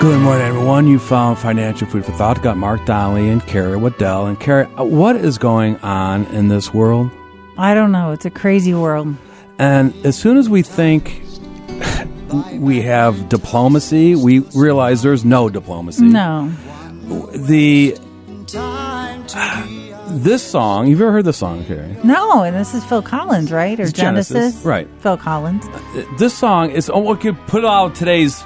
Good morning, everyone. You found Financial Food for Thought. Got Mark Donnelly and Carrie Waddell. And Carrie, what is going on in this world? I don't know. It's a crazy world. And as soon as we think we have diplomacy, we realize there's no diplomacy. No. The this song, you've ever heard this song, Carrie? No, and this is Phil Collins, right? Or Genesis? Genesis, right. Phil Collins. This song is oh, we could put out today's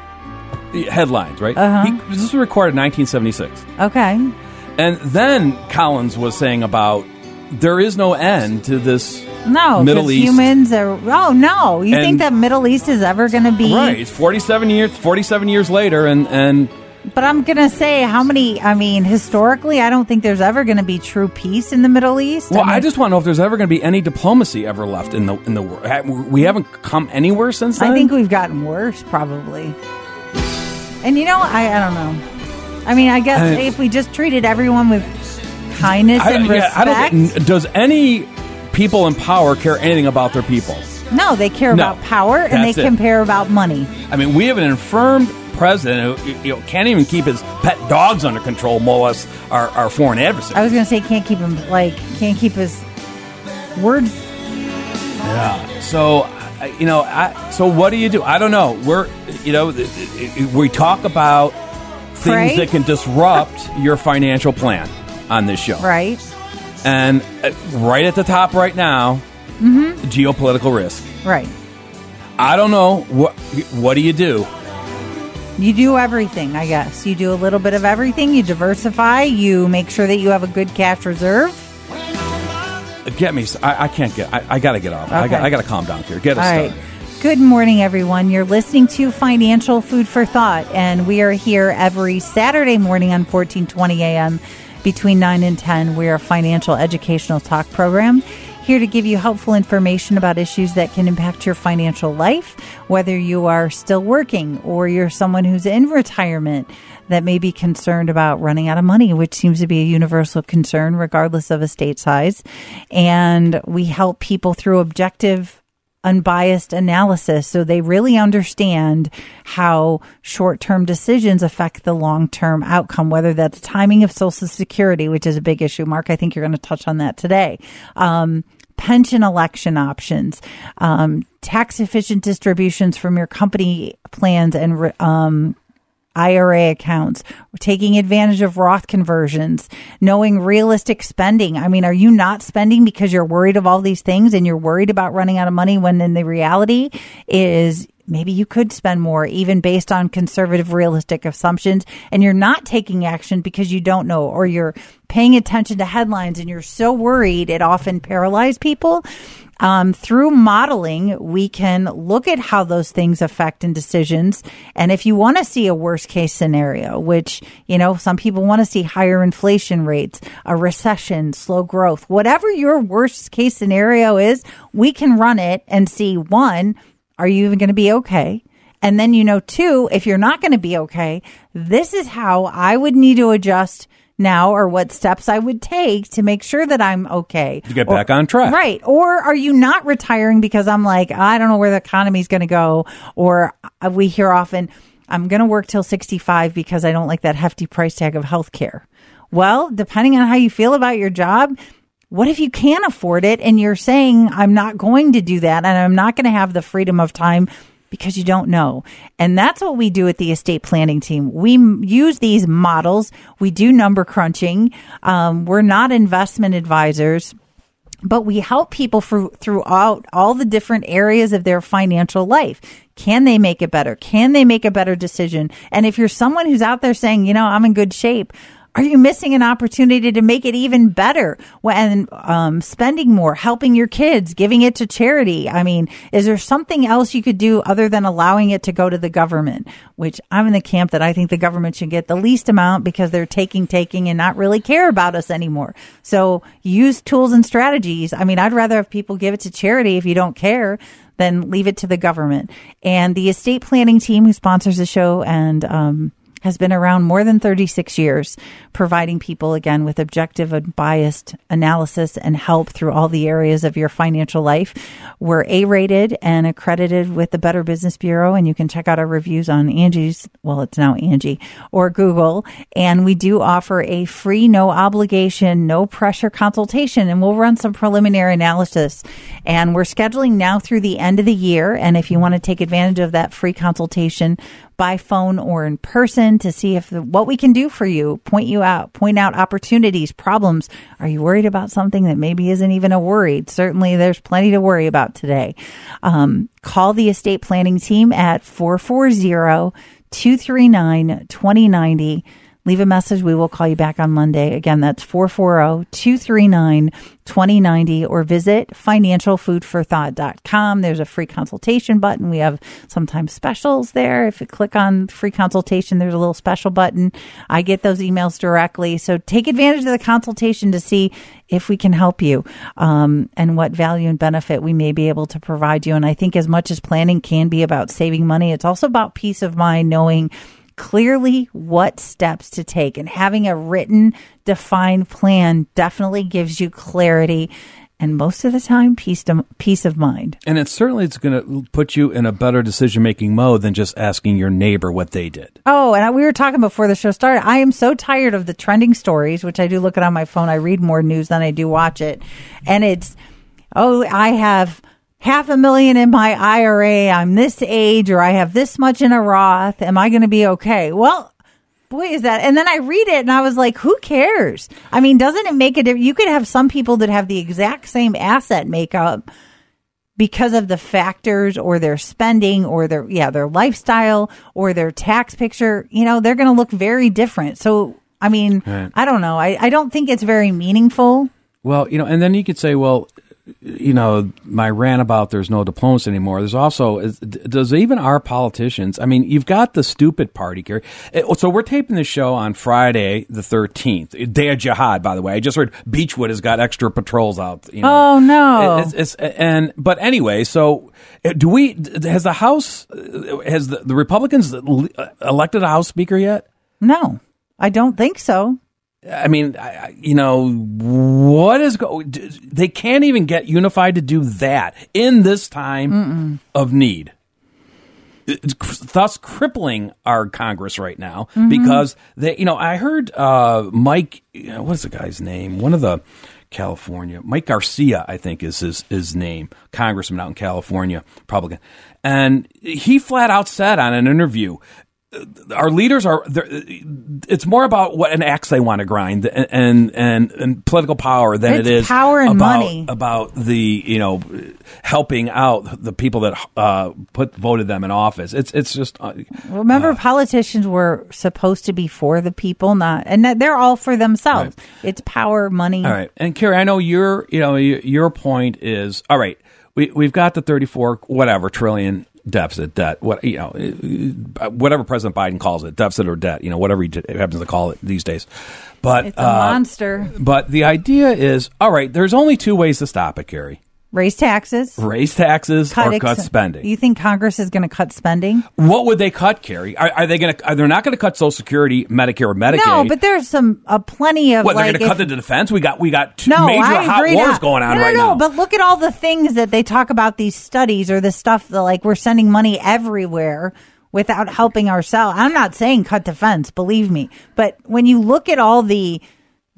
headlines, right? Uh-huh. He, this was recorded in 1976. Okay. And then Collins was saying about there is no end to this No, Middle East. humans are. Oh no! You And- think that Middle East is ever going to be? Right, it's 47 years 47 years later and and But I'm going to say how many? I mean, historically, I don't think there's ever going to be true peace in the Middle East. well, I, mean, just want to know if there's ever going to be any diplomacy ever left in the in the world. We haven't come anywhere since then. I think we've gotten worse, probably. And you know, I I don't know. I mean, I guess I- if we just treated everyone with kindness I, and yeah, respect. I don't. Does any people in power care anything about their people? No, they care No, about power and they care about money. I mean, we have an infirmed president who you know, can't even keep his pet dogs under control, molest our, our foreign adversaries. I was going to say can't keep him like can't keep his words. Yeah. So, you know, I, so what do you do? I don't know. We're, you know, we talk about things that can disrupt your financial plan on this show. Right. And uh, right at the top right now, Mm-hmm. geopolitical risk. Right. I don't know what what do you do? You do everything, I guess. You do a little bit of everything. You diversify. You make sure that you have a good cash reserve. Get me. I, I can't get. I, I got to get off. I, got. I got to calm down here. Get us All right. started. Good morning, everyone. You're listening to Financial Food for Thought, and we are here every Saturday morning on 1420 a.m. between 9 and 10. We are a financial educational talk program here to give you helpful information about issues that can impact your financial life, whether you are still working or you're someone who's in retirement that may be concerned about running out of money, which seems to be a universal concern regardless of estate size. And we help people through objective unbiased analysis. So they really understand how short-term decisions affect the long-term outcome whether that's timing of social security which is a big issue. Mark i think you're going to touch on that today. Um, pension election options um, tax efficient distributions from your company plans and um, IRA accounts, taking advantage of Roth conversions, knowing realistic spending. I mean, are you not spending because you're worried of all these things and you're worried about running out of money when in the reality is maybe you could spend more even based on conservative realistic assumptions and you're not taking action because you don't know or you're paying attention to headlines and you're so worried it often paralyzes people um, through modeling, we can look at how those things affect in decisions. And if you want to see a worst case scenario, which, you know, some people want to see higher inflation rates, a recession, slow growth, whatever your worst case scenario is, we can run it and see one, are you even going to be okay? And then, you know, two, if you're not going to be okay, this is how I would need to adjust now or what steps I would take to make sure that I'm okay. To get Or- back on track. Right. Or are you not retiring because I'm like, I don't know where the economy's going to go? Or uh, we hear often, I'm going to work till 65 because I don't like that hefty price tag of health care. Well, depending on how you feel about your job, what if you can't afford it and you're saying, I'm not going to do that and I'm not going to have the freedom of time because you don't know. And that's what we do at the estate planning team. We m- use these models. We do number crunching. Um, we're not investment advisors but we help people through, throughout all the different areas of their financial life. Can they make it better? Can they make a better decision? And if you're someone who's out there saying, you know, I'm in good shape, are you missing an opportunity to make it even better when um, spending more, helping your kids, giving it to charity? I mean, is there something else you could do other than allowing it to go to the government? Which I'm in the camp that I think the government should get the least amount because they're taking, taking, and not really care about us anymore. So use tools and strategies. I mean, I'd rather have people give it to charity if you don't care than leave it to the government. And the estate planning team who sponsors the show and um, has been around more than 36 years, providing people again with objective and biased analysis and help through all the areas of your financial life. We're A rated and accredited with the Better Business Bureau, and you can check out our reviews on Angi's, well, it's now Angie, or Google. And we do offer a free, no obligation, no pressure consultation, and we'll run some preliminary analysis. And we're scheduling now through the end of the year. And if you want to take advantage of that free consultation, by phone or in person to see if what we can do for you, point you out, point out opportunities, problems. Are you worried about something that maybe isn't even a worry? Certainly there's plenty to worry about today. Um, call the estate planning team at 440 239 2090. Leave a message. We will call you back on Monday. Again, that's 440 239 2090 or visit financialfoodforthought.com. There's a free consultation button. We have sometimes specials there. If you click on free consultation, there's a little special button. I get those emails directly. So take advantage of the consultation to see if we can help you um, and what value and benefit we may be able to provide you. And I think as much as planning can be about saving money, it's also about peace of mind knowing clearly what steps to take and having a written defined plan definitely gives you clarity and most of the time peace to, peace of mind. And it certainly is going to put you in a better decision making mode than just asking your neighbor what they did. oh and I, we were talking before the show started. I am so tired of the trending stories which i do look at on my phone. I read more news than i do watch it. And it's oh i have half a million in my ira i'm this age or i have this much in a roth. Am i going to be okay? Well boy is that and then i read it and i was like who cares? I mean doesn't it make a difference? You could have some people that have the exact same asset makeup because of the factors or their spending or their yeah their lifestyle or their tax picture. You know they're going to look very different. So i mean Right. i don't know. I, I don't think it's very meaningful. Well, you know, and then you could say, well, you know, my rant about there's no diplomacy anymore. There's also, does even our politicians, I mean, you've got the stupid party, Carrie. Eh, So we're taping this show on Friday, the 13th, Day of Jihad, by the way. I just heard Beachwood has got extra patrols out. You know. Oh, no. It's, it's, and, but anyway, so eh, do we, has the House, eh, has the, the Republicans elected a House Speaker yet? no i don't think so I mean, I, you know, what is go? They can't even get unified to do that in this time of need. It's cr- thus crippling our Congress right now because they, you know, I heard uh, Mike, you know, what's the guy's name? One of the California, Mike Garcia, I think is his his name, congressman out in California, Republican, and he flat out said on an interview, our leaders are it's more about what an axe they want to grind and and and, political power than It's it is power and about, money. about the you know helping out the people that uh, put voted them in office it's it's just uh, Remember, politicians were supposed to be for the people, not, and that they're all for themselves. It's power, money. all right and Carrie I know your you know your, your point is all right we we've got the 34 whatever trillion deficit debt what you know whatever President Biden calls it deficit or debt you know whatever he happens to call it these days but It's a uh, monster. But the idea is, all right, there's only two ways to stop it, Carrie. Raise taxes. Raise taxes or cut spending. You think Congress is going to cut spending? what would they cut, Carrie? Are, are they going to? They're not going to cut Social Security, Medicare, or Medicaid. No, but there's some uh, plenty of what like they're going to cut the defense? We got we got two no, major I hot wars not. going on no, no, right no, now. But look at all the things that they talk about these studies or the stuff that like we're sending money everywhere without helping ourselves. I'm not saying cut defense, believe me, but when you look at all the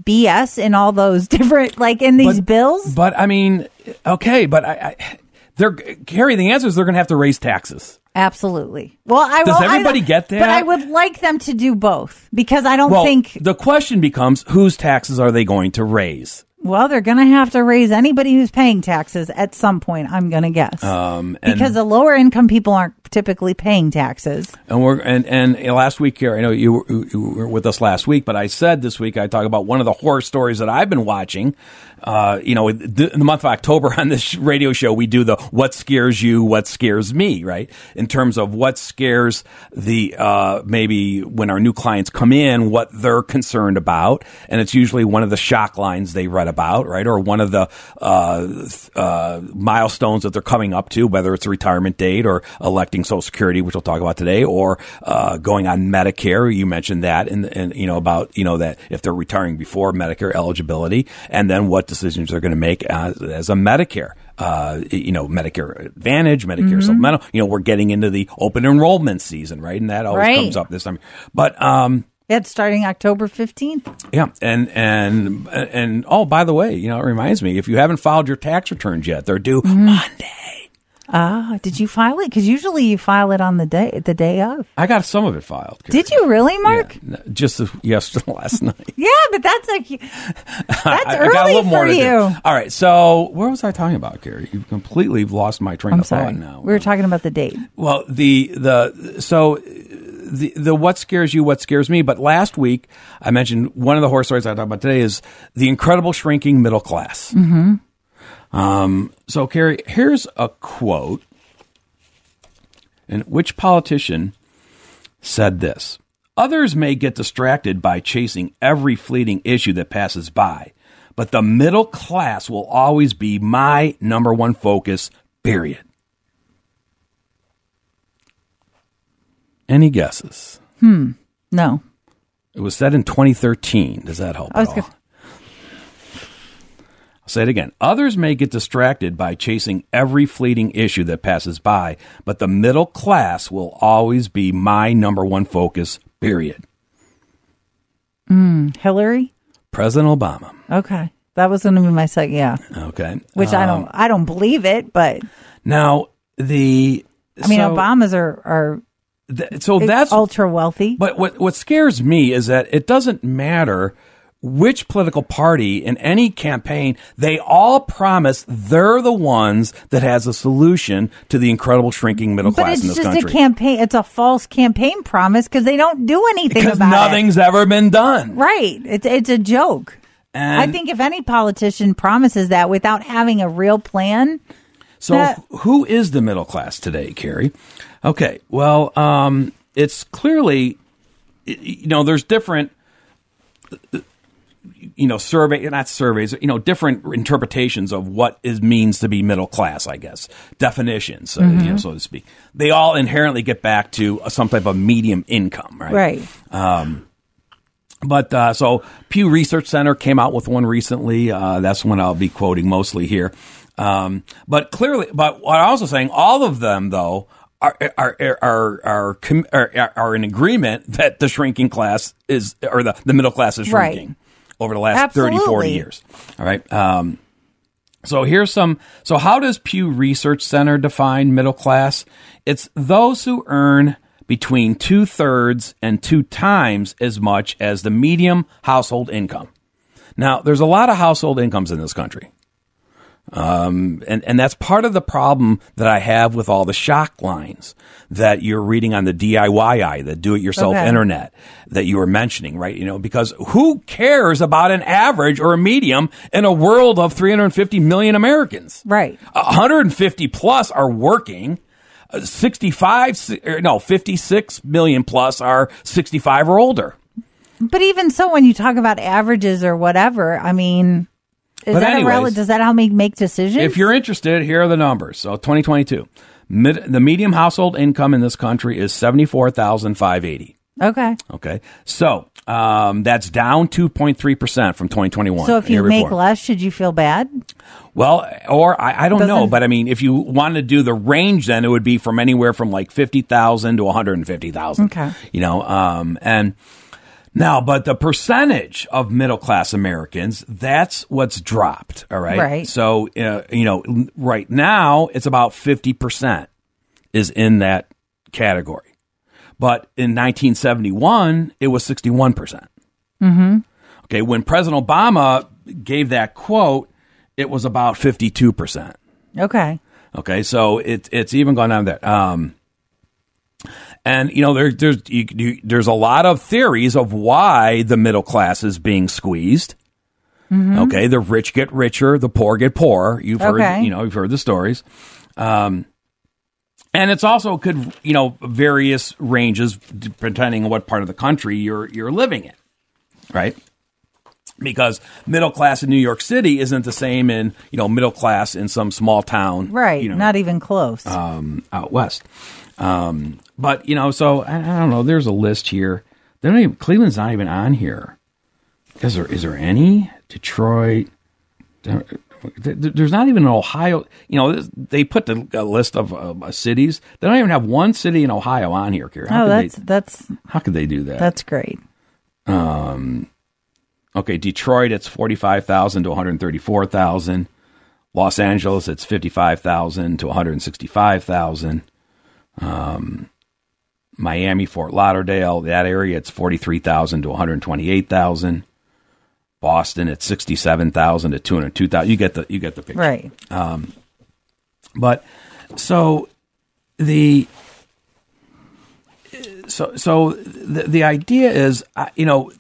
BS in all those different like in these But- bills, But I mean, okay, but I, I they're Carrie. The answer is they're going to have to raise taxes. absolutely. Well, I Does well, I- everybody get there? But? I would like them to do both because I don't Well, think the question becomes, whose taxes are they going to raise? Well, they're going to have to raise anybody who's paying taxes at some point. I'm going to guess Um, and- because the lower income people aren't typically paying taxes. And we're and and last week here, I know you were, you were with us last week, but I said this week I talk about one of the horror stories that I've been watching. Uh, you know, in the the month of October on this radio show, we do the "What scares you, what scares me," right? In terms of what scares the uh, maybe when our new clients come in, what they're concerned about, and it's usually one of the shock lines they read about, right, or one of the uh, uh, milestones that they're coming up to, whether it's a retirement date or electing Social Security, which we'll talk about today, or uh, going on Medicare. You mentioned that, and, and you know about you know that if they're retiring before Medicare eligibility, and then what decisions they're going to make as, as a Medicare. Uh, you know, Medicare Advantage, Medicare Supplemental. You know, we're getting into the open enrollment season, right? And that always Right. comes up this time. But um, It's starting October 15th. yeah, and and and oh, by the way, you know, it reminds me if you haven't filed your tax returns yet, they're due Monday. Ah, did you file it? Because usually you file it on the day the day of. I got some of it filed. Did you really, Mark? Yeah, just yesterday, last night. Yeah, but that's like that's I, I early got a little for more to you. do. All right, so where was I talking about, Carrie? You've completely lost my train I'm of sorry. thought now. We were talking about the date. Well, the the so the the what scares you, what scares me. But last week I mentioned one of the horror stories I talked about today is the incredible shrinking middle class. Mm-hmm. Um, so, Carrie, here's a quote. And which politician said this? Others may get distracted by chasing every fleeting issue that passes by, but the middle class will always be my number one focus, period. Any guesses? Hmm. No, It was said in 2013. Does that help I was at all? gonna- I'll say it again. Others may get distracted by chasing every fleeting issue that passes by, but the middle class will always be my number one focus, period. Hillary. President Obama. Okay, that was going to be my second. Yeah, Okay. which I Um, don't. I don't believe it, but Now, the. I mean, so, Obamas are are th- so that's. ultra wealthy. But what, what scares me is that it doesn't matter which political party in any campaign, they all promise they're the ones that has a solution to the incredible shrinking middle But class it's in this just a campaign. It's a false campaign promise because they don't do anything because about nothing's ever been done. Right? It's it's a joke. And I think if any politician promises that without having a real plan, so. that- who is the middle class today, Carrie? Okay, well, um, it's clearly, you know, there's different, you know, survey, not surveys, you know, different interpretations of what it means to be middle class. I guess definitions, uh, you know, so to speak. They all inherently get back to uh, some type of medium income, right? right? But uh, so Pew Research Center came out with one recently. Uh, that's one I'll be quoting mostly here. Um, but clearly, but what I'm also saying, all of them though are are are are, are, are in agreement that the shrinking class is or the, the middle class is Right. Over the last 30, 40 years. All right. Um, so here's some. So how does Pew Research Center define middle class? It's those who earn between two thirds and two times as much as the medium household income. Now, there's a lot of household incomes in this country. Um, and, and that's part of the problem that I have with all the shock lines that you're reading on the DIY, the do it yourself Okay. internet that you were mentioning, right? You know, because who cares about an average or a medium in a world of 350 million Americans? Right. 150 plus are working. Uh, 65, no, 56 million plus are 65 or older. But even so, when you talk about averages or whatever, I mean, is But that a rel- does that help me make decisions? If you're interested, here are the numbers. So 2022, mid, the medium household income in this country is 74,580. okay, Okay. So, um, that's down 2.3% from 2021. so if you make before. less, should you feel bad? Well, or I, I don't know, Doesn't- but I mean, if you wanted to do the range, then it would be from anywhere from like 50,000 to 150,000. Okay. You know, um, and now, but the percentage of middle class Americans, that's what's dropped. All right. Right. So, uh, you know, right now it's about 50% is in that category. But in 1971, it was 61%. percent Mm-hmm. Okay. When President Obama gave that quote, it was about 52%. Okay, Okay, so it, it's even gone down there. Um, and you know there, there's you, you, there's a lot of theories of why the middle class is being squeezed. Okay, the rich get richer, the poor get poorer. You've heard Okay. you know you've heard the stories. Um, and it's also could you know various ranges depending on what part of the country you're you're living in, right? Because middle class in New York City isn't the same in you know middle class in some small town, right, You know, not even close. um, out west. Um, but you know, so I, I don't know. There's a list here. They're not even, Cleveland's not even on here. Is there? Is there any Detroit? There- there- There's not even an Ohio. You know, they put the a list of uh, cities. They don't even have one city in Ohio on here. Kira. How oh, that's they? that's How could they do that? that's great. Um, Okay, Detroit, it's 45,000 to 134,000. Los Angeles, it's 55,000 to 165,000. Um, Miami, Fort Lauderdale, that area, it's 43,000 to 128,000. Boston, it's 67,000 to 202,000. You get the you get the picture. Right. Um, But so the so so the, the idea is you know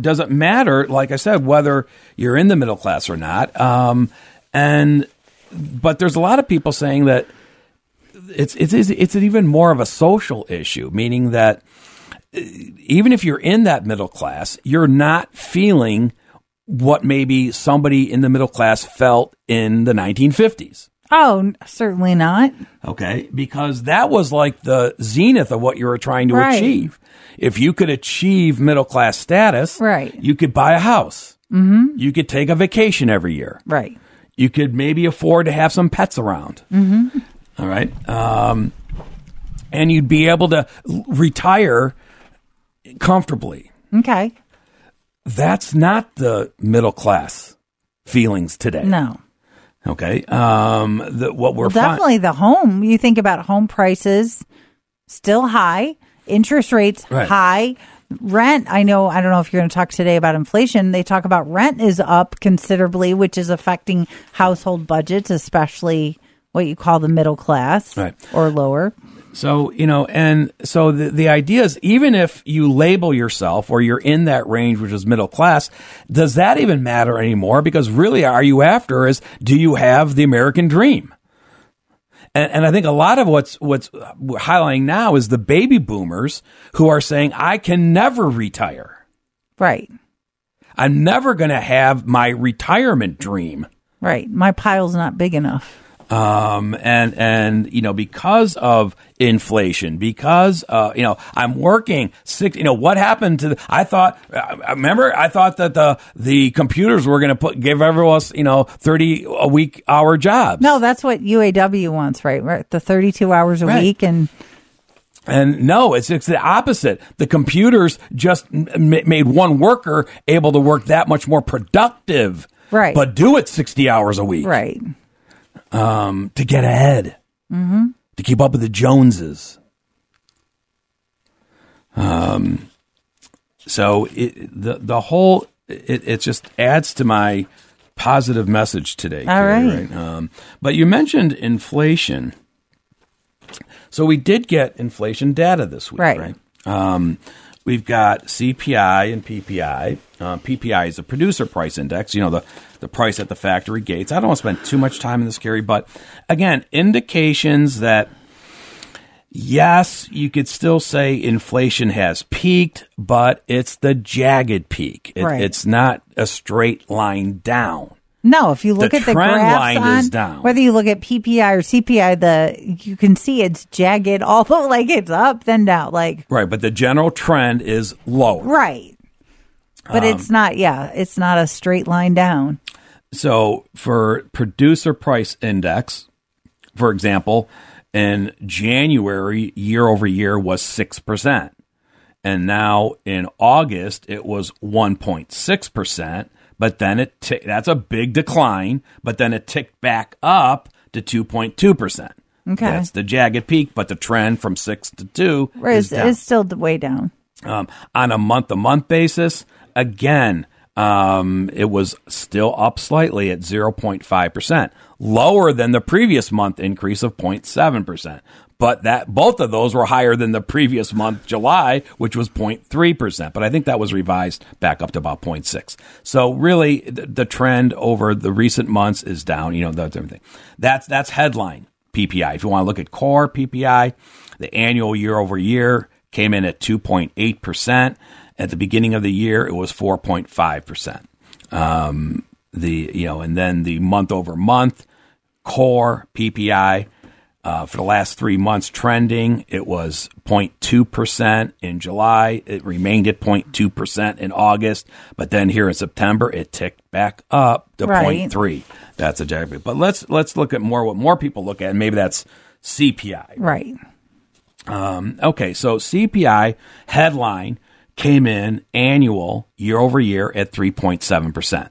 does it matter like I said whether you're in the middle class or not um, and but there's a lot of people saying that it's it's it's even more of a social issue meaning that uh, even if you're in that middle class you're not feeling what maybe somebody in the middle class felt in the 1950s Oh, certainly not. Okay. Because that was like the zenith of what you were trying to Right. achieve. If you could achieve middle class status, Right. you could buy a house. Mm-hmm. You could take a vacation every year. Right. You could maybe afford to have some pets around. Mm-hmm. All right. Um, and you'd be able to retire comfortably. Okay. That's not the middle class feelings today. No. Okay. Um, the, what we're Well, fin- definitely the home. You think about home prices still high, interest rates Right. high, rent. I know. I don't know if you're going to talk today about inflation. They talk about rent is up considerably, which is affecting household budgets, especially what you call the middle class Right. or lower. So, you know, and so the, the idea is even if you label yourself or you're in that range, which is middle class, does that even matter anymore? Because really, are you after is do you have the American dream? And, and I think a lot of what's what's highlighting now is the baby boomers who are saying, I can never retire. Right. I'm never going to have my retirement dream. Right. My pile's not big enough. Um, and and you know because of inflation, because uh, you know I'm working six. You know what happened to? The, I thought. I remember I thought that the the computers were going to put give everyone else you know thirty a week hour jobs. No, that's what UAW wants, right? Right. The 32 hours a Right. week and And no, it's it's the opposite. The computers just m- m- made one worker able to work that much more productive, Right. But do it sixty hours a week, right. Um, to get ahead, mm-hmm. to keep up with the Joneses. Um, so it, the the whole it, it just adds to my positive message today. All Carrie, right. Um, but you mentioned inflation. So we did get inflation data this week, Right. right? Um, we've got CPI and PPI. Uh, PPI is the producer price index, you know, the, the price at the factory gates. I don't want to spend too much time in this, Carrie, but again, indications that yes, you could still say inflation has peaked, but it's the jagged peak. It, Right. It's not a straight line down. No, if you look The at the trend graphs line on, is down. whether you look at PPI or CPI, the you can see it's jagged, although like it's up then down, like Right, but the general trend is lower. right. But Um, it's not. Yeah, it's not a straight line down. So for producer price index, for example, in January, year over year was 6%. And now in August, it was 1.6%. But then it tick that's a big decline, but then it ticked back up to 2.2%. Okay. That's the jagged peak, but the trend from 6 to 2 Whereas is it's still way down. Um, on a month to month basis, again, um, it was still up slightly at 0.5%, lower than the previous month increase of 0.7%. But that both of those were higher than the previous month, July, which was 0.3%. But I think that was revised back up to about 0.6. So really, the, the trend over the recent months is down. You know, that's everything. That's that's headline PPI. If you want to look at core PPI, the annual year over year came in at 2.8%. At the beginning of the year, it was 4.5%. Um, the, you know, and then the month over month core PPI uh, for the last three months trending, it was 0.2% in July. It remained at 0.2% in August. But then here in September, it ticked back up to Right. 0.3. That's a jagged. But let's let's look at more what more people look at. And maybe that's CPI. Right. Um, okay, so CPI headline came in annual year over year at 3.7%.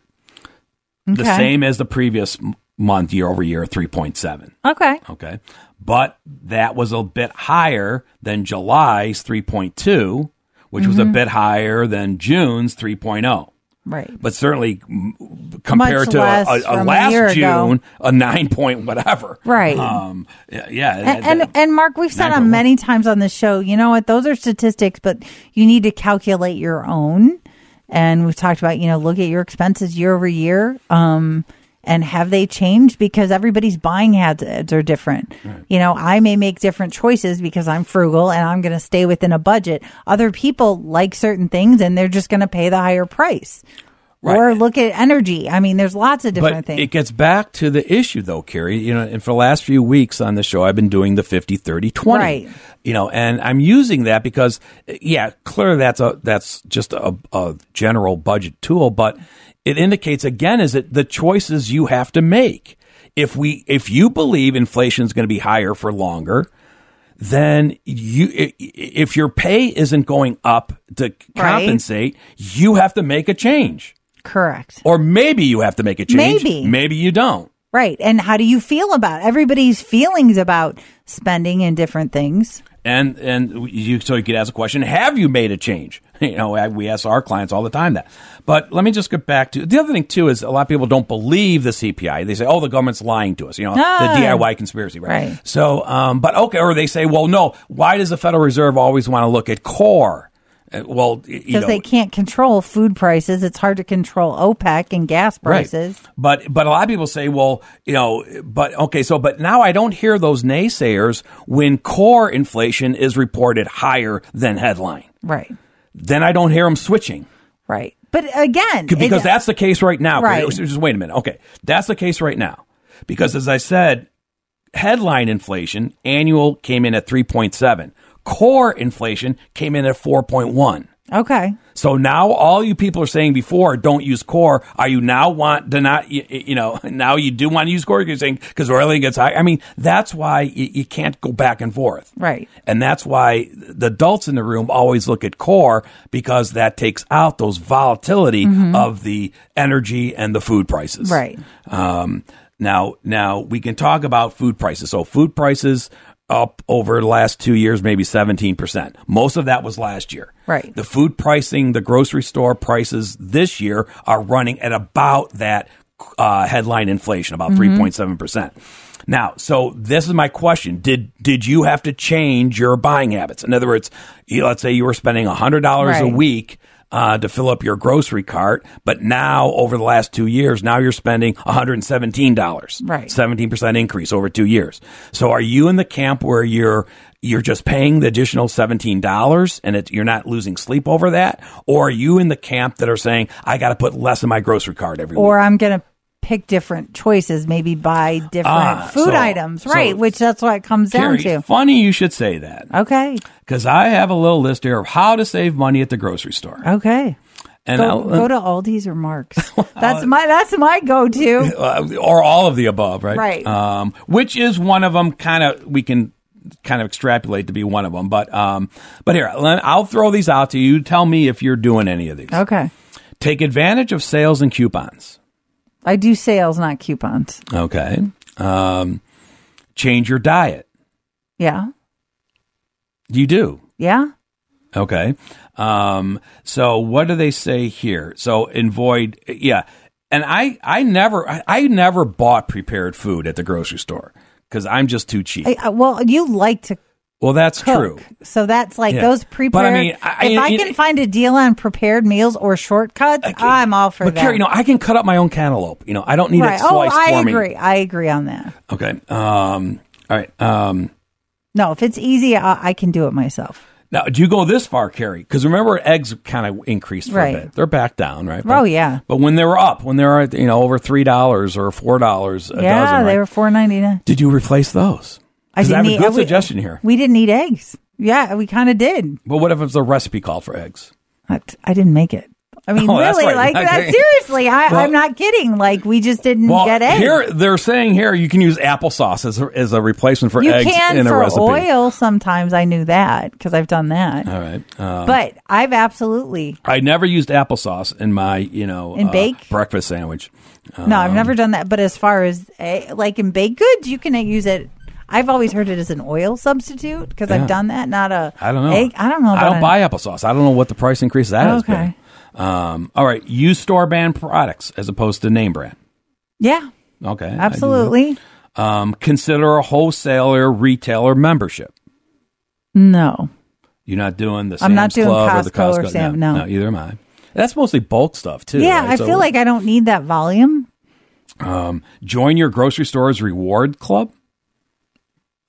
The same as the previous month year over year, 3.7. Okay. Okay. But that was a bit higher than July's 3.2, which was a mm-hmm. bit higher than June's 3.0. Right. But certainly compared Much to a, less a, a from a last year ago. June, a nine point whatever. Right. Um, yeah. And, that- and and Mark, we've said on many times on the show, you know what? Those are statistics, but you need to calculate your own. And we've talked about, you know, look at your expenses year over year. Um, and have they changed because everybody's buying habits are different? You know, I may make different choices because I'm frugal and I'm going to stay within a budget. Other people like certain things and they're just going to pay the higher price. Right. Or look at energy. I mean, there's lots of different but things. it gets back to the issue though, Carrie. You know, and for the last few weeks on the show, I've been doing the 50, 30, 20. Right. You know, and I'm using that because, yeah, clearly that's a, that's just a, a general budget tool, but it indicates again is that the choices you have to make. If we, if you believe inflation is going to be higher for longer, then you, if your pay isn't going up to compensate, you have to make a change. Correct. Or maybe you have to make a change. Maybe. Maybe you don't. Right. And how do you feel about everybody's feelings about spending and different things? And and you so you could ask a question: Have you made a change? You know, we ask our clients all the time that. But let me just get back to the other thing too is a lot of people don't believe the CPI. They say, "Oh, the government's lying to us." You know, Ah. the DIY conspiracy, right? Right. So, um, but okay, or they say, "Well, no. Why does the Federal Reserve always want to look at core?" Uh, well, Because they can't control food prices. It's hard to control OPEC and gas prices. Right. But but a lot of people say, well, you know, but okay, so but now I don't hear those naysayers when core inflation is reported higher than headline. Right. Then I don't hear them switching Right. But again, because it- that's the case right now. Right. Just wait a minute. Okay, that's the case right now because as I said, headline inflation annual came in at three point seven. Core inflation came in at four point one. okay. So now all you people are saying before don't use core. Are you now want to not, you, you know, now you do want to use core? Because you're saying because everything gets high. I mean, that's why you, you can't go back and forth. Right. And that's why the adults in the room always look at core because that takes out those volatility of the energy and the food prices. Right. Um, now, now we can talk about food prices. So food prices up over the last two years, maybe 17%. Most of that was last year. Right. The food pricing, the grocery store prices this year are running at about that uh, headline inflation, about 3.7%. Now, so this is my question. Did did you have to change your buying habits? In other words, you, let's say you were spending $100 a week uh, to fill up your grocery cart, but now over the last two years, now you're spending $117. Right. 17% increase over two years. So are you in the camp where you're you're just paying the additional $17 and it, you're not losing sleep over that? Or are you in the camp that are saying, I got to put less in my grocery cart every Or week? Or I'm going to pick different choices, maybe buy different Ah, food so- iterms, so- right? Which that's what it comes down to. funny you should say that Okay. because I have a little list here of how to save money at the grocery store. Okay. And Go, I'll- go to Aldi's or Marc's. That's my that's my go to. uh, or all of the above, right? Right. Um, which is one of them. Kind of, we can kind of extrapolate to be one of them. But um, but here, I'll throw these out to you. Tell me if you're doing any of these. Okay. Take advantage of sales and coupons. I do sales, not coupons. Okay. Um, change your diet. Yeah. You do. Yeah. Okay. Um, so what do they say here? So avoid, yeah. And I, I never, I, I never bought prepared food at the grocery store because I'm just too cheap. I, well, you like to well, that's cook, true. so that's like Yeah. those But I prepared. mean, I- if I you- can find a deal on prepared meals or shortcuts, I'm all for But that. Carrie, you know, I can cut up my own cantaloupe. You know, I don't need right? it Oh, sliced I for me. agree. I agree on that. Okay. Um, all right. Um, No, if it's easy, I, I can do it myself. now, do you go this far, Carrie? Because remember, eggs kind of increased for Right. a bit. They're back down, right? Oh, yeah. But when they were up, when they were you know over three dollars or four dollars a yeah, dozen, they right? were four ninety nine. Did you replace those? I 'Cause I didn't a eat- good we- suggestion here. We didn't eat eggs. Yeah, we kind of did. But what if it's a recipe call for eggs? I, I didn't make it. I mean, Oh, really, right. like that. Seriously, I, Well- I'm not kidding. Like we just didn't Well, get eggs. here they're saying here you can use applesauce as a, as a replacement for you eggs can in a recipe. oil sometimes. I knew that because I've done that. All right. Uh, but I've absolutely I never used applesauce in my, you know, In uh, bake? breakfast sandwich. no, I've Um, never done that. But as far as eh, like in baked goods, you can use it. I've always heard it as an oil substitute because Yeah. I've done that. Not a I don't know. egg. I don't know. I don't an- buy applesauce. I don't know what the price increase that has been. Um, all right. Use store brand products as opposed to name brand. Yeah, Okay. I do that. absolutely. Um, consider a wholesaler retailer membership. No, You're not doing the Sam's I'm not doing Club or the Costco or Costco. Sam- no, no. either am I. That's mostly bulk stuff too. yeah, right? I So, feel like I don't need that volume. um, join your grocery store's reward club.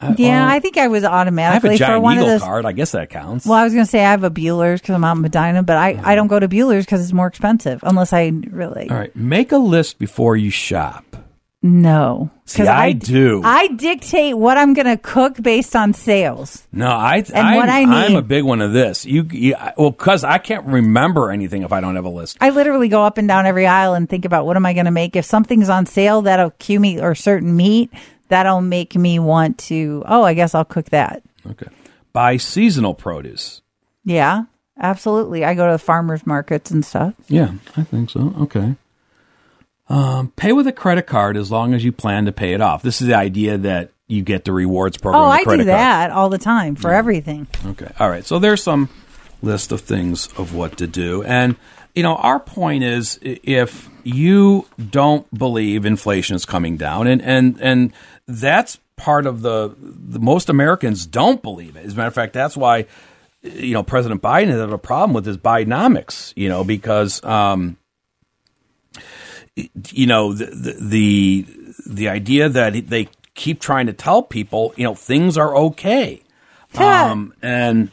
I- Yeah, well, I think I was I have a automatically for giant one of those. card. I guess that counts. Well, I was going to say I have a Buehler's because I'm out in Medina, but I, I mm. don't go to Buehler's because it's more expensive unless I really. All right, make a list before you shop. No. See, I do. I dictate what I'm going to cook based on sales. No, I And I'm, what I I'm a big one of this. You, you well, because I can't remember anything if I don't have a list. I literally go up and down every aisle and think about what am I going to make. If something's on sale that'll cue me or certain meat, that'll make me want to, oh, I guess I'll cook that. Okay, buy seasonal produce. Yeah, absolutely. I go to the farmers markets and stuff. Yeah, I think so. Okay. Um, pay with a credit card as long as you plan to pay it off. This is the idea that you get the rewards program. Oh, I do credit card. that all the time for everything. Okay. All right. So there's some list of things of what to do. And, you know, our point is if you don't believe inflation is coming down, and, and, and that's part of the, the most Americans don't believe it. As a matter of fact, that's why, you know, President Biden had a problem with his Bidenomics, you know, because, um, you know the, the the the idea that they keep trying to tell people you know things are okay. Um and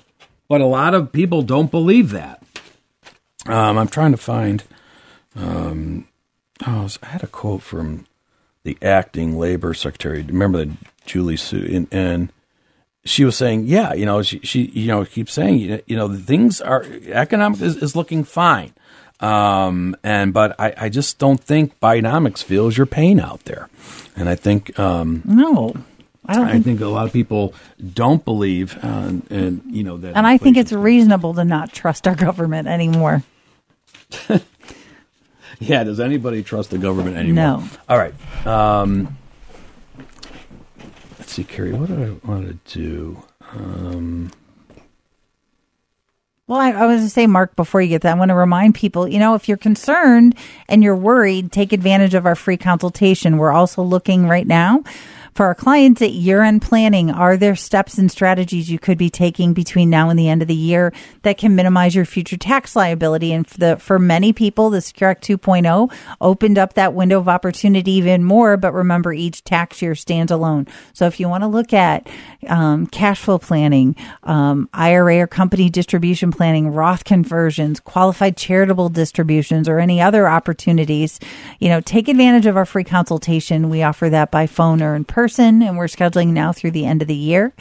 but a lot of people don't believe that um i'm trying to find um oh i had a quote from the acting labor secretary remember that Julie Su and, and she was saying yeah you know she, she you know keeps saying you know, you know things are economic is, is looking fine um, and but I, I just don't think Bidenomics feels your pain out there, and I think um, No, I don't I think. think a lot of people don't believe, uh, and you know that. And I think it's reasonable to not trust our government anymore. Yeah, does anybody trust the government anymore? No. All right. Um, let's see, Carrie, what do I want to do? Um, Well, I, I was going to say, Mark, before you get that, I want to remind people, you know, if you're concerned and you're worried, take advantage of our free consultation. We're also looking right now for our clients at year end planning. Are there steps and strategies you could be taking between now and the end of the year that can minimize your future tax liability? And for, the, for many people, the Secure Act 2.0 opened up that window of opportunity even more. But remember, each tax year stands alone. So if you want to look at um, cash flow planning, um, IRA or company distribution planning, Roth conversions, qualified charitable distributions, or any other opportunities, you know, take advantage of our free consultation. We offer that by phone or in person, and we're scheduling now through the end of the year.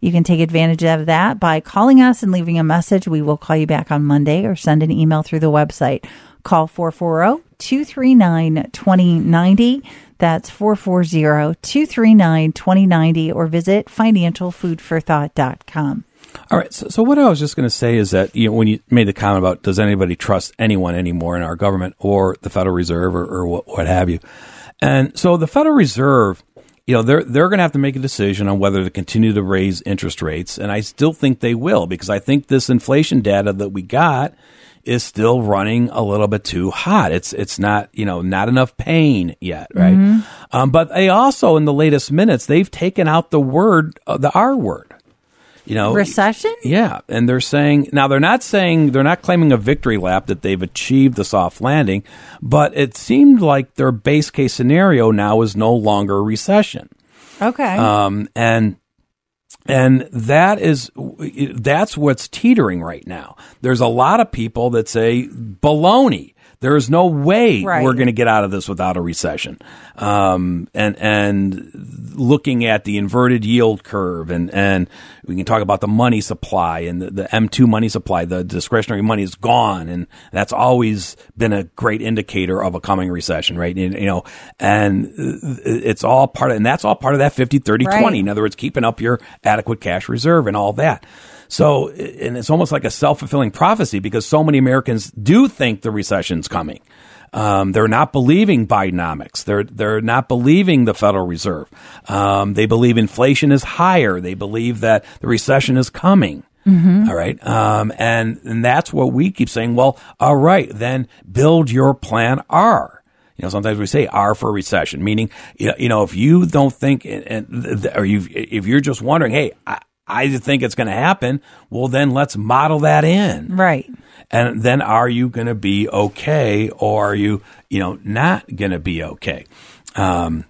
You can take advantage of that by calling us and leaving a message. We will call you back on Monday or send an email through the website. Call 440 239 2090. That's 440 239 2090 or visit financialfoodforthought.com. All right. So, so what I was just going to say is that you know when you made the comment about does anybody trust anyone anymore in our government or the Federal Reserve or, or what, what have you, and so the Federal Reserve, you know, they're they're going to have to make a decision on whether to continue to raise interest rates, and I still think they will because I think this inflation data that we got is still running a little bit too hot. It's it's not you know not enough pain yet, right? Um, but they also in the latest minutes they've taken out the word uh, the R word. You know, Recession? yeah, and they're saying now they're not saying they're not claiming a victory lap that they've achieved the soft landing, but it seemed like their base case scenario now is no longer a recession. Okay. Um, and and that is that's what's teetering right now. There's a lot of people that say baloney. There is no way Right. we're going to get out of this without a recession. Um, and and looking at the inverted yield curve, and and we can talk about the money supply and the, the M2 money supply. The discretionary money is gone, and that's always been a great indicator of a coming recession, right? And, you know, and it's all part of, and that's all part of that 50, 30, Right. 20. In other words, keeping up your adequate cash reserve and all that. So, and it's almost like a self fulfilling prophecy because so many Americans do think the recession's coming. Um, they're not believing Bidenomics. They're they're not believing the Federal Reserve. Um, they believe inflation is higher. They believe that the recession is coming. All right, um, and and that's what we keep saying. Well, all right, then build your plan R. You know, sometimes we say R for recession, meaning you know, you know if you don't think, and, and or you if you're just wondering, hey, I, I think it's going to happen. Well, then let's model that in. right. And then are you going to be okay or are you, you know, not going to be okay? Um,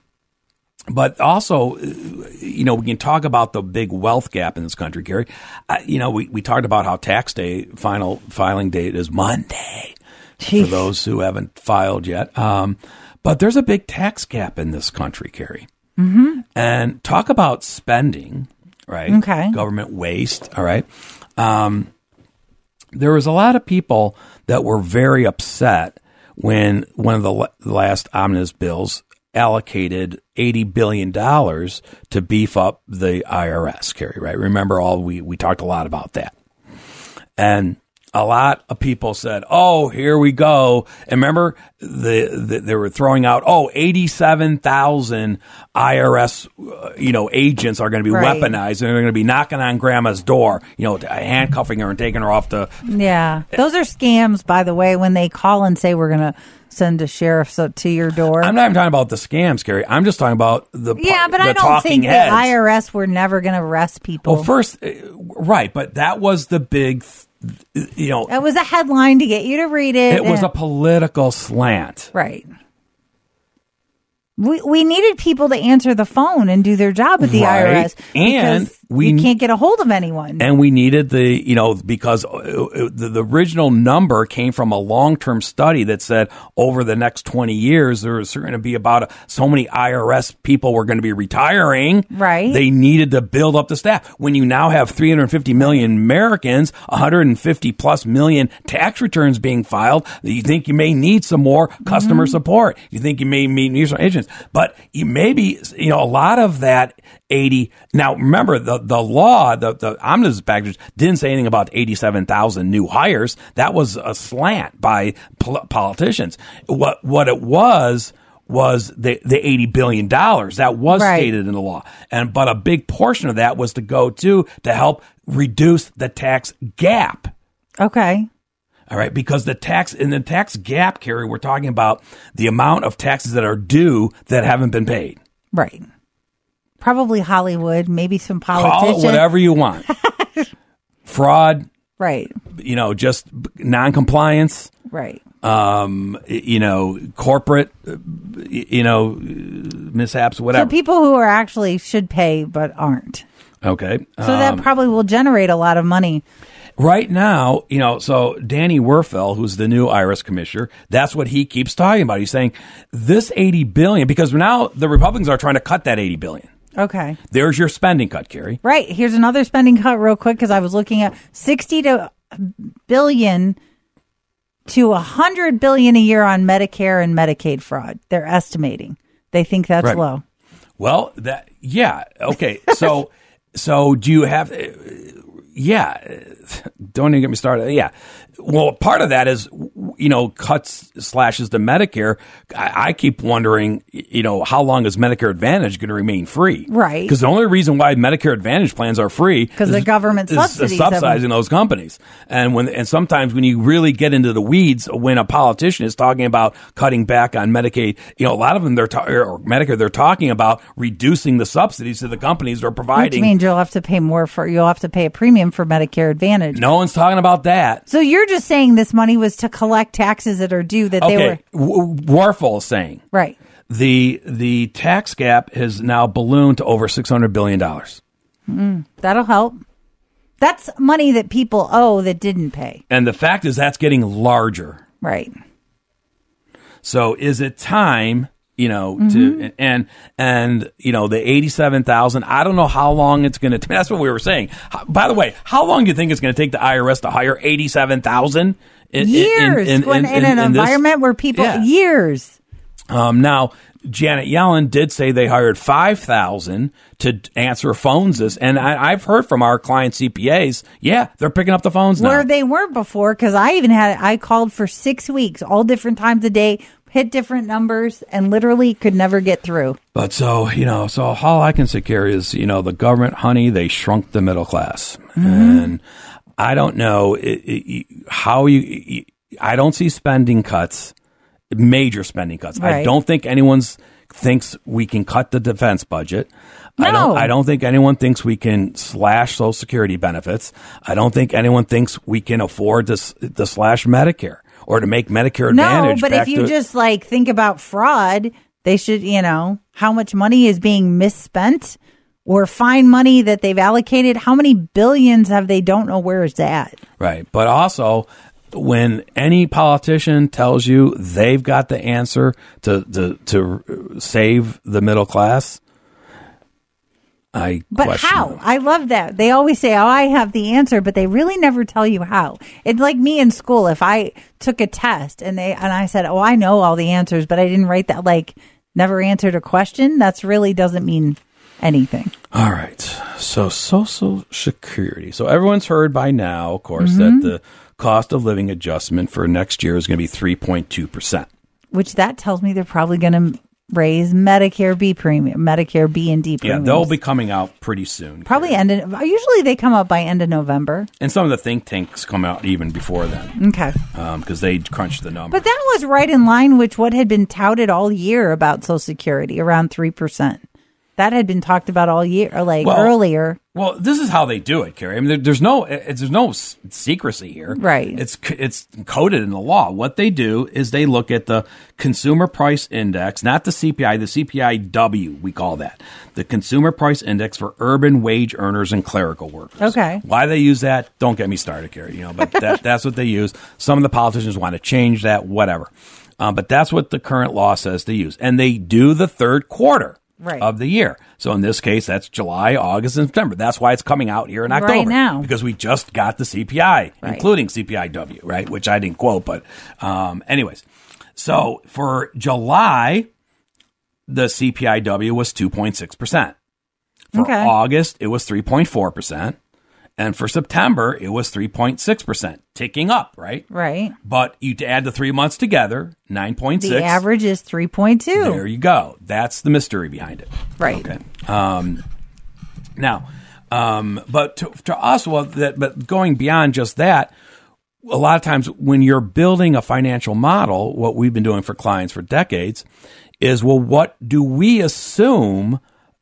but also, you know, we can talk about the big wealth gap in this country, Gary. Uh, you know, we, we talked about how tax day, final filing date is Monday for those who haven't filed yet. Um, but there's a big tax gap in this country, Gary. Mm-hmm. And talk about spending, right? Okay. Government waste, all right? Um, there was a lot of people that were very upset when one of the la- last omnibus bills allocated eighty billion dollars to beef up the IRS. Carrie, right? Remember, all we we talked a lot about that, and a lot of people said, "Oh, here we go." And remember, the, the they were throwing out, "Oh, eighty-seven thousand IRS, uh, you know, agents are going to be Right. weaponized, and they're going to be knocking on Grandma's door, you know, handcuffing her and taking her off the Yeah. Those are scams, by the way, when they call and say we're going to send a sheriff to your door. I'm not even talking about the scams, Gary. I'm just talking about the yeah, but the I don't think heads. the IRS were never going to arrest people. Well, first, uh, right, but that was the big, th- you know, it was a headline to get you to read it. it was a political slant. right. We we needed people to answer the phone and do their job at the Right. IRS And because we- you can't get a hold of anyone. And we needed the, you know, because uh, uh, the, the original number came from a long term study that said over the next 20 years, there was going to be about a, so many IRS people were going to be retiring. Right. They needed to build up the staff. When you now have 350 million Americans, 150 plus million tax returns being filed, you think you may need some more customer support. You think you may need some agents, but you maybe, you know, a lot of that 80. Now, remember the, the law, the, the omnibus package didn't say anything about 87,000 new hires. That was a slant by pol- politicians. What, what it was, was the the eighty billion dollars that was Right. stated in the law, and but a big portion of that was to go to to help reduce the tax gap. Okay. All right, because the tax in the tax gap, Carrie, we're talking about the amount of taxes that are due that haven't been paid. Right. Probably Hollywood, maybe some Call politician. it whatever you want. Fraud, Right. you know, just non-compliance, Right. um, you know, corporate, uh, you know, mishaps, So whatever. people who are actually should pay but aren't. okay. So that probably will generate a lot of money. right now, you know, so Danny Werfel, who's the new IRS commissioner, that's what he keeps talking about. He's saying this 80 billion, because now the Republicans are trying to cut that 80 billion. Okay. There's your spending cut, Carrie. Right. Here's another spending cut real quick because I was looking at 60 to billion to 100 billion a year on Medicare and Medicaid fraud. They're estimating. They think that's Right. low. Well, that yeah, okay. So so do you have yeah, don't even get me started. Yeah. Well, part of that is you know cuts slashes to Medicare. I, I keep wondering, you know, how long is Medicare Advantage going to remain free? Right. Because the only reason why Medicare Advantage plans are free 'Cause the is- government is subsidies subsidizing those companies. And when and sometimes when you really get into the weeds, when a politician is talking about cutting back on Medicaid, you know, a lot of them they're ta- or Medicare they're talking about reducing the subsidies to the companies they're Which providing. means you'll have to pay more for, you'll have to pay a premium for Medicare Advantage. No one's talking about that. So you're just saying this money was to collect taxes that are due that they were. Okay, W- Werfel is saying Right. the the tax gap has now ballooned to over six hundred billion dollars. Hmm, that'll help. That's money that people owe that didn't pay. And the fact is that's getting larger. Right. So is it time, you know, Mm-hmm. to and and you know the eighty-seven thousand? I don't know how long it's going to. That's what we were saying. How- By the way, how long do you think it's going to take the IRS to hire eighty-seven thousand? Years. when in, an environment where people, Yeah. years. Um, now, Janet Yellen did say they hired 5,000 to answer phones this. And I, I've heard from our client CPAs, yeah, they're picking up the phones now. where they weren't before because I even had I called for six weeks, all different times a day, hit different numbers, and literally could never get through. But so, you know, so all I can say, Carrie, is, you know, the government, honey, they shrunk the middle class. Mm-hmm. And I don't know it, it, how you, I don't see spending cuts, major spending cuts. I don't think anyone's thinks we can cut the defense budget. I don't, No. I don't think anyone thinks we can slash Social Security benefits. I don't think anyone thinks we can afford to, to slash Medicare or to make Medicare No, but if you to- just like think about fraud, they should, you know, how much money is being misspent or fine money that they've allocated. How many billions have they don't know where it's at? Right. But also, when any politician tells you they've got the answer to, to, to save the middle class, I But question how? them. I love that. They always say, "Oh, I have the answer," but they really never tell you how. It's like me in school. If I took a test and they and I said, "Oh, I know all the answers," but I didn't write that like never answered a question, that's really doesn't mean anything. All right. So, Social Security. So, everyone's heard by now, of course, Mm-hmm. that the cost of living adjustment for next year is going to be 3.2%. Which that tells me they're probably going to raise Medicare B premium, Medicare B and D Yeah, they'll be coming out pretty soon. probably end. Of, usually they come out by end of November. And some of the think tanks come out even before then Okay. Um, because they crunch the numbers. But that was right in line with what had been touted all year about Social Security, around three percent. That had been talked about all year, like Well, earlier. Well, this is how they do it, Carrie. I mean, there, there's no there's no secrecy here, Right. It's it's coded in the law. What they do is they look at the consumer price index, not the CPI, the CPIW we call that, the consumer price index for urban wage earners and clerical workers. Okay. Why they use that? Don't get me started, Carrie. You know, but that, that's what they use. Some of the politicians want to change that, whatever. Um, but that's what the current law says to use, and they do the third quarter Right. of the year. So in this case, that's July, August, and September. That's why it's coming out here in Right October now. because we just got the CPI, Right. including CPIW, right? Which I didn't quote, but um, anyways. So for July, the CPIW was two point six percent. For Okay. August, it was three point four percent. And for September, it was 3.6%, ticking up, right? Right. But you add the three months together, 9.6. The average is 3.2. There you go. That's the mystery behind it. Right. Okay. Um, now, um, but to, to us, well, that, but going beyond just that, a lot of times when you're building a financial model, what we've been doing for clients for decades is, well, what do we assume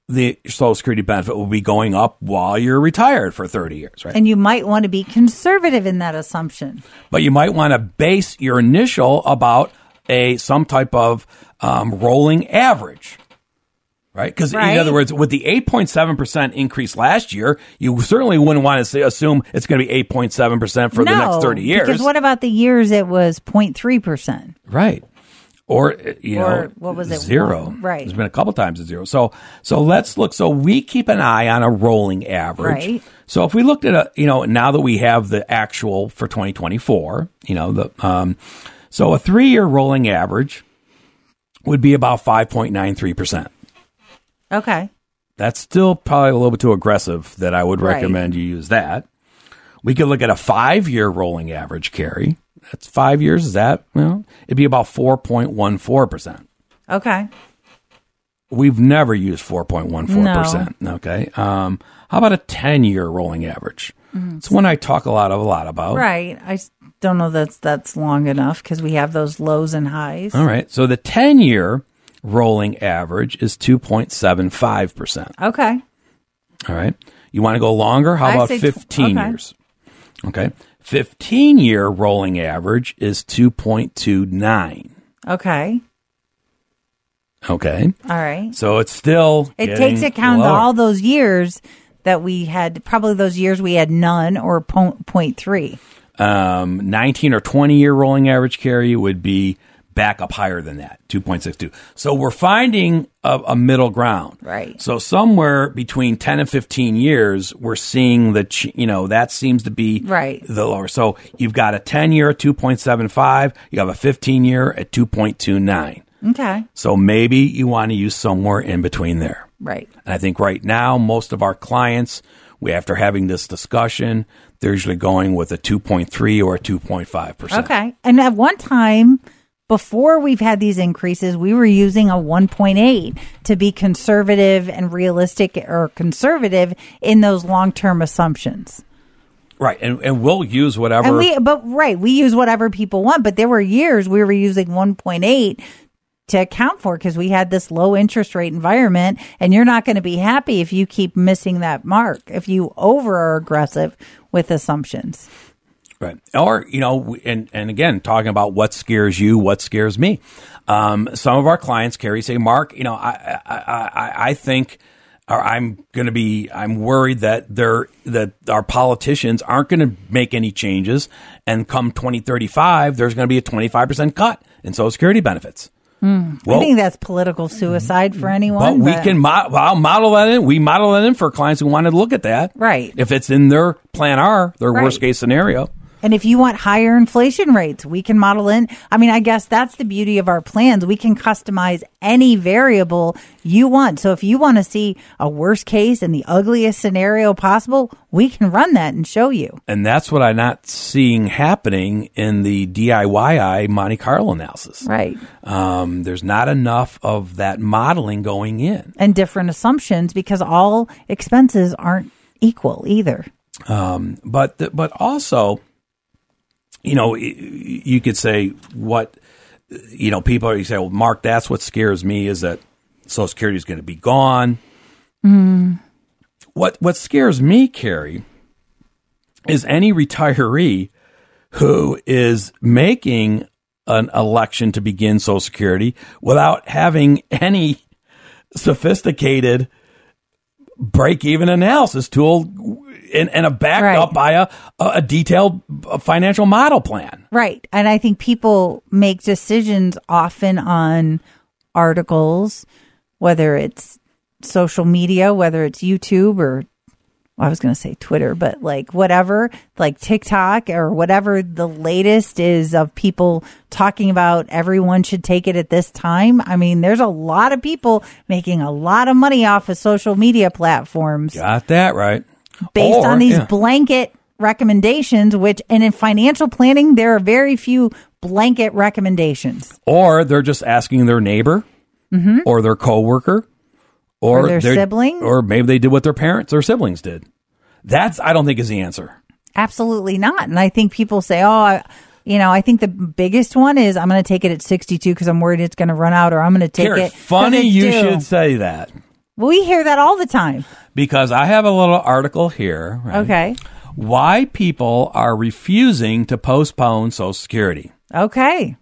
the Social Security benefit will be going up while you're retired for 30 years, right? And you might want to be conservative in that assumption. but you might want to base your initial about a some type of um, rolling average, right? Because Right. in other words, with the eight point seven percent increase last year, you certainly wouldn't want to say, assume it's going to be eight point seven percent for the next thirty years, Because what about the years it was 0.3%? right? Or you Or know, what was it? Zero, One, right. There's been a couple times at zero. So so let's look. So we keep an eye on a rolling average. Right. So if we looked at a, you know, now that we have the actual for 2024, you know, the um, so a three year rolling average would be about 5.93 percent. Okay. That's still probably a little bit too aggressive. That I would Right. recommend you use that. We could look at a five year rolling average Carrie. That's five years. Is that well? It'd be about 4.14 percent. Okay. We've never used 4.14%. Okay. Um, how about a 10 year rolling average? It's one I talk a lot of, a lot about. Right. I don't know that's that's long enough because we have those lows and highs. All right. So the 10 year rolling average is 2.75%. Okay. All right. You want to go longer? How I about say tw- 15 okay. years? Okay. 15 year rolling average is 2.29. Okay. Okay. All right. So it's still. It takes account of all those years that we had, probably those years we had none or po- 0.3. um, 19 or 20 year rolling average Carrie would be back up higher than that 2.62 so we're finding a, a middle ground Right. so somewhere between 10 and 15 years we're seeing that ch- you know that seems to be Right. the lower so you've got a 10 year at 2.75 you have a 15 year at 2.29 Okay. so maybe you want to use somewhere in between there Right. and I think right now, most of our clients, we after having this discussion, they're usually going with a 2.3 or a 2.5%. Okay. And at one time, before we've had these increases, we were using a 1.8 to be conservative and realistic or conservative in those long term assumptions. Right. And, and we'll use whatever. And we, but right, we use whatever people want, but there were years we were using 1.8 to account for because we had this low interest rate environment and you're not going to be happy if you keep missing that mark, if you over are aggressive with assumptions. Right. Or, you know, and, and again, talking about what scares you, what scares me. Um, some of our clients, Carrie, say, Mark, you know, I, I, I, I think, or I'm going to be, I'm worried that they're, that our politicians aren't going to make any changes. And come 2035, there's going to be a 25% cut in Social Security benefits. Well, I think that's political suicide for anyone. But we can mo- well, model that in. We model that in for clients who want to look at that. Right. If it's in their plan R, their Right. worst case scenario. And if you want higher inflation rates, we can model in. I mean, I guess that's the beauty of our plans. We can customize any variable you want. So if you want to see a worst case and the ugliest scenario possible, we can run that and show you. And that's what I'm not seeing happening in the DIY Monte Carlo analysis. Right. Um, there's not enough of that modeling going in. And different assumptions because all expenses aren't equal either. but th- but also, you know, you could say what you know. People are you say, well, Mark, that's what scares me is that Social Security is going to be gone. Mm-hmm. What what scares me, Carrie, is any retiree who is making an election to begin Social Security without having any sophisticated break even analysis tool and, and a backed Right. up by a, a detailed uh, financial model plan. Right. And I think people make decisions often on articles, whether it's social media, whether it's YouTube or I was going to say Twitter, but like whatever, like TikTok or whatever the latest is of people talking about everyone should take it at this time. I mean, there's a lot of people making a lot of money off of social media platforms. Got that right. based Or, on these yeah. blanket recommendations, which, and in financial planning, there are very few blanket recommendations. or they're just asking their neighbor mm-hmm. or their coworker or. Or their sibling. or maybe they did what their parents or siblings did. That's I don't think is the answer. Absolutely not. And I think people say, oh, I, you know, I think the biggest one is I'm going to take it at 62 because I'm worried it's going to run out, or I'm going to take it. funny you due." should say that We hear that all the time. because I have a little article here. right? Okay. Why people are refusing to postpone Social Security. Okay.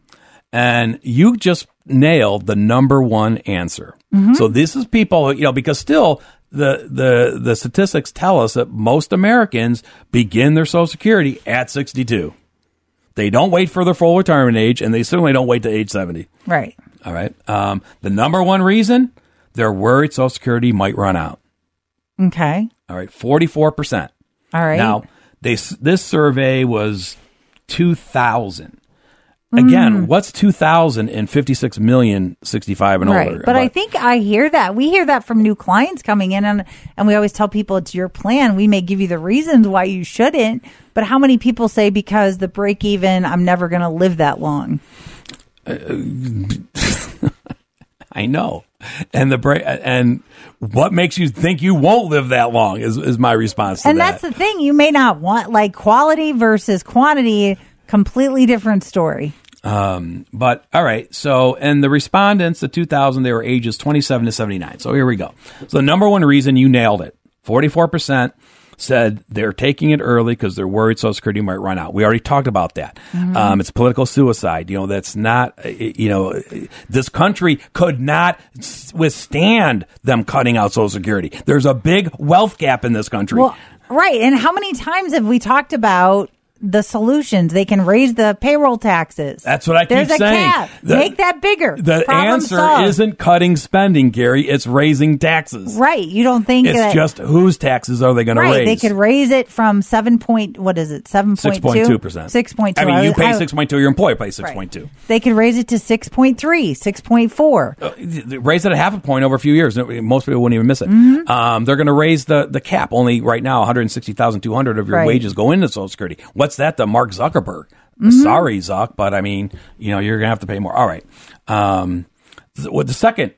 And you just nailed the number one answer. Mm-hmm. So this is people, you know, because still the, the, the statistics tell us that most Americans begin their Social Security at 62. They don't wait for their full retirement age and they certainly don't wait to age 70. Right. All right. Um, the number one reason they're worried Social Security might run out. Okay. All right. 44%. All right. Now, they this survey was 2000. Again, what's 2000 and 56 million 65 and Mm. right. older? But I think I hear that. We hear that from new clients coming in and and we always tell people it's your plan. We may give you the reasons why you shouldn't, but how many people say because the break even I'm never going to live that long? I know. And the break and what makes you think you won't live that long is, is my response to And that. that's the thing. You may not want like quality versus quantity, completely different story. But all right, so and the respondents, the 2000, they were ages 27 to 79. So here we go. So the number one reason you nailed it, 44% said they're taking it early because they're worried Social Security might run out. We already talked about that. Um, it's political suicide. You know, that's not. uh, You know, this country could not withstand them cutting out Social Security. There's a big wealth gap in this country. Well, right. And how many times have we talked about the solutions? They can raise the payroll taxes. That's what I There's keep a saying. cap. The- Make that bigger. the Problem answer solved. isn't cutting spending, Gary. It's raising taxes. right. You don't think It's that just whose taxes are they going to raise? They could raise it from seven point. What is it? Seven Six point point two percent. Six point two. I mean, you pay six point two. Your employer pays right. six point two. They could raise it to 6.3, 6.4. Uh, Raise it a half a point over a few years. Most people wouldn't even miss it. Mm-hmm. Um, they're going to raise the the cap. Only right now, one hundred sixty thousand two hundred of your Right. wages go into Social Security. What's that? The Mark Zuckerberg. Mm-hmm. Sorry, Zuck, but I mean, you know, you're going to have to pay more. All right. Um, th- what the second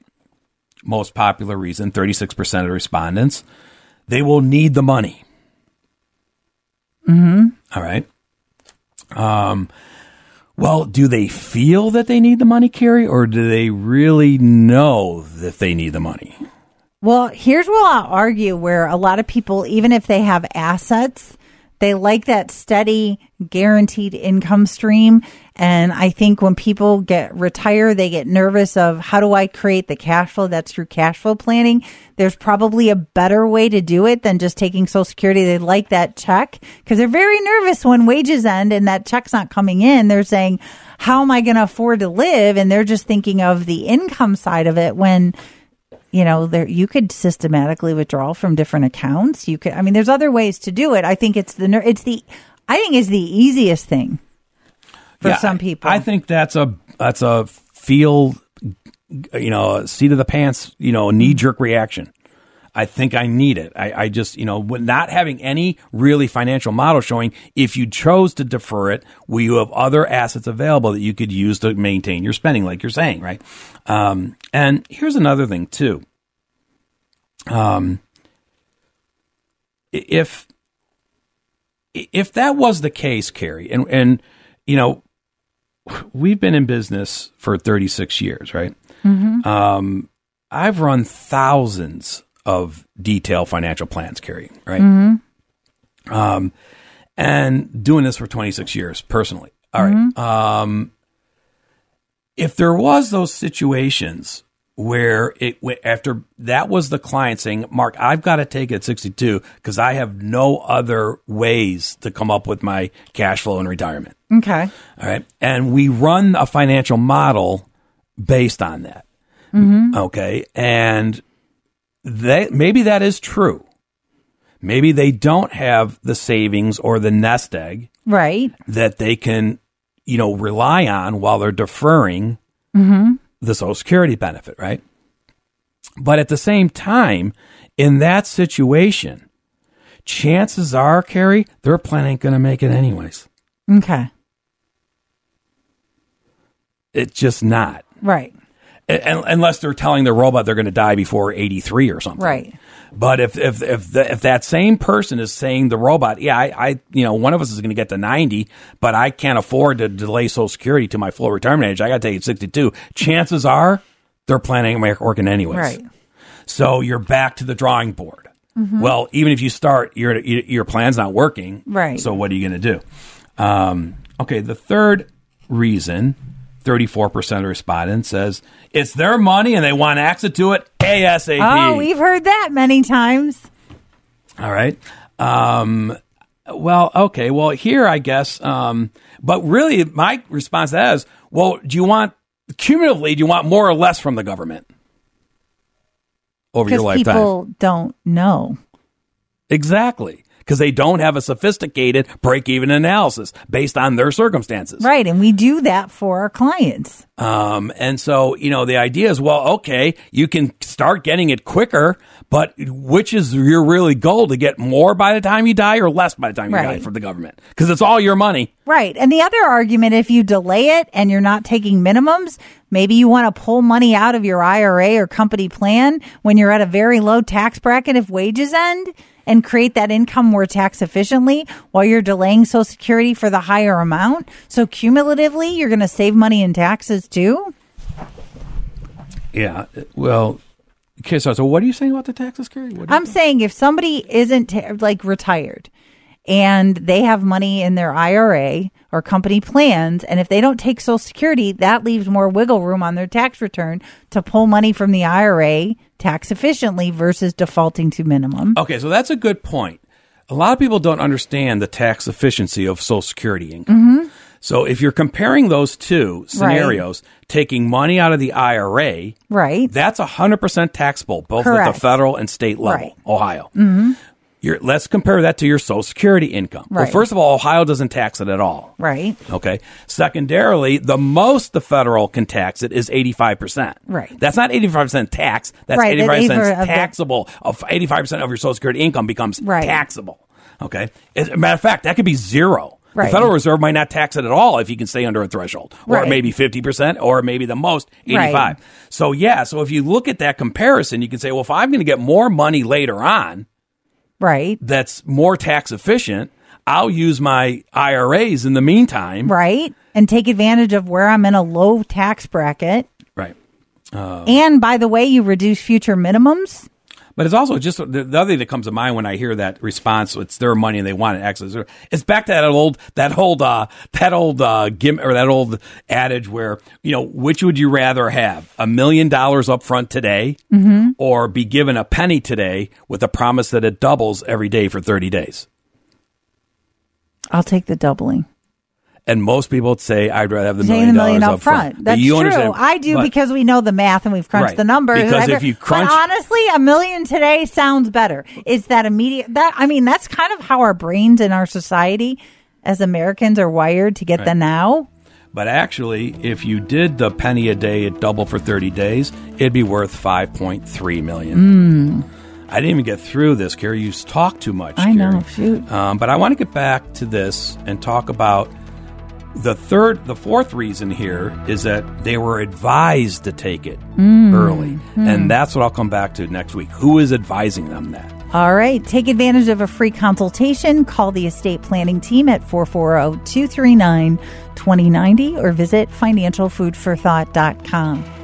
most popular reason, thirty six percent of respondents, they will need the money. Mm-hmm. All right. Um, well, do they feel that they need the money, Carrie, or do they really know that they need the money? Well, here's where I'll argue where a lot of people, even if they have assets, they like that steady, guaranteed income stream. And I think when people get retired, they get nervous of how do I create the cash flow? That's through cash flow planning. There's probably a better way to do it than just taking Social Security. They like that check because they're very nervous when wages end and that check's not coming in. They're saying, how am I going to afford to live? And they're just thinking of the income side of it when you know there you could systematically withdraw from different accounts. You could i mean there's other ways to do it. I think it's the it's the i think is the easiest thing for Yeah, some I- people. I think that's a that's a feel, you know, seat of the pants, you know, knee jerk reaction. I think I need it. I, I just, you know, with not having any really financial model showing, if you chose to defer it, will you have other assets available that you could use to maintain your spending, like you're saying, right? Um, and here's another thing too. Um, if if that was the case, Carrie, and and you know, we've been in business for 36 years, right? Um, I've run thousands of detailed financial plans, Carrie, right? Um, and doing this for 26 years personally. All right. Um, if there was those situations where it went after that was the client saying, Mark, I've got to take it at 62 because I have no other ways to come up with my cash flow in retirement. okay All right. And we run a financial model based on that. Okay. And they, maybe that is true. Maybe they don't have the savings or the nest egg right that they can, you know, rely on while they're deferring mm-hmm. the Social Security benefit, right? But at the same time, in that situation, chances are, Carrie, their plan ain't going to make it anyways. Okay. It's just not. Right. Unless they're telling the robot they're going to die before 83 or something. Right. But if if if, the, if that same person is saying the robot, yeah, I, I you know one of us is going to get to 90, but I can't afford to delay Social Security to my full retirement age. I got to take it 62. Chances are they're planning on working anyways. Right. So you're back to the drawing board. Well, even if you start, your your plan's not working. Right. So what are you going to do? Um, okay. The third reason, 34% of respondents says it's their money and they want access to it ASAP. Oh, we've heard that many times. All right. Um, well, okay. Well, here I guess. Um, but really, my response to that is, well, do you want cumulatively? Do you want more or less from the government over your Because lifetime? people don't know. Exactly. Because they don't have a sophisticated break even analysis based on their circumstances. Right. And we do that for our clients. Um, and so, you know, the idea is, well, okay, you can start getting it quicker, but which is your really goal to get more by the time you die or less by the time you die Right. from the government? Because it's all your money. Right. And the other argument, if you delay it and you're not taking minimums, maybe you want to pull money out of your IRA or company plan when you're at a very low tax bracket if wages end and create that income more tax efficiently while you're delaying Social Security for the higher amount. So cumulatively, you're going to save money in taxes too. Yeah. Well, okay. So, so what are you saying about the taxes, Carrie? What I'm saying if somebody isn't ta- like retired and they have money in their IRA or company plans, and if they don't take Social Security, that leaves more wiggle room on their tax return to pull money from the IRA tax efficiently versus defaulting to minimum. Okay, so that's a good point. A lot of people don't understand the tax efficiency of Social Security income. So if you're comparing those two scenarios, taking money out of the IRA, Right. that's 100% taxable, both at the federal and state level, Right. Ohio. Mm-hmm. You're, let's compare that to your Social Security income. Well, first of all, Ohio doesn't tax it at all. Right. Okay. Secondarily, the most the federal can tax it is 85%. Right. That's not 85% tax. That's Right, 85% 85 of the- taxable. Of 85% of your Social Security income becomes Right. taxable. Okay. As a matter of fact, that could be zero. Right. The Federal Reserve might not tax it at all if you can stay under a threshold, or Right. maybe 50%, or maybe the most 85. Right. So, yeah. So, if you look at that comparison, you can say, well, if I'm going to get more money later on, Right. that's more tax efficient, I'll use my IRAs in the meantime. Right. And take advantage of where I'm in a low tax bracket. Right. Uh, and by the way, you reduce future minimums. But it's also just the, the other thing that comes to mind when I hear that response. It's their money and they want it access. It's back to that old that old uh, that old uh, gim, or that old adage where you know which would you rather have a million dollars up front today or be given a penny today with a promise that it doubles every day for thirty days. I'll take the doubling. And most people say I'd rather have the million million dollars up front. front. That's true. understand? I do But- because we know the math and we've crunched Right. the numbers. Because if you crunch- but honestly, a million today sounds better. It's that immediate. That I mean, that's kind of how our brains in our society, as Americans, are wired to get the now. But actually, if you did the penny a day at double for 30 days, it'd be worth 5.3 million. I didn't even get through this, Carrie. You talk too much. I know, shoot. Um, but I want to get back to this and talk about the third, the fourth reason here is that they were advised to take it hmm. early, hmm. and that's what I'll come back to next week. Who is advising them that? All right. Take advantage of a free consultation. Call the estate planning team at 440 239 2090 or visit financialfoodforthought.com.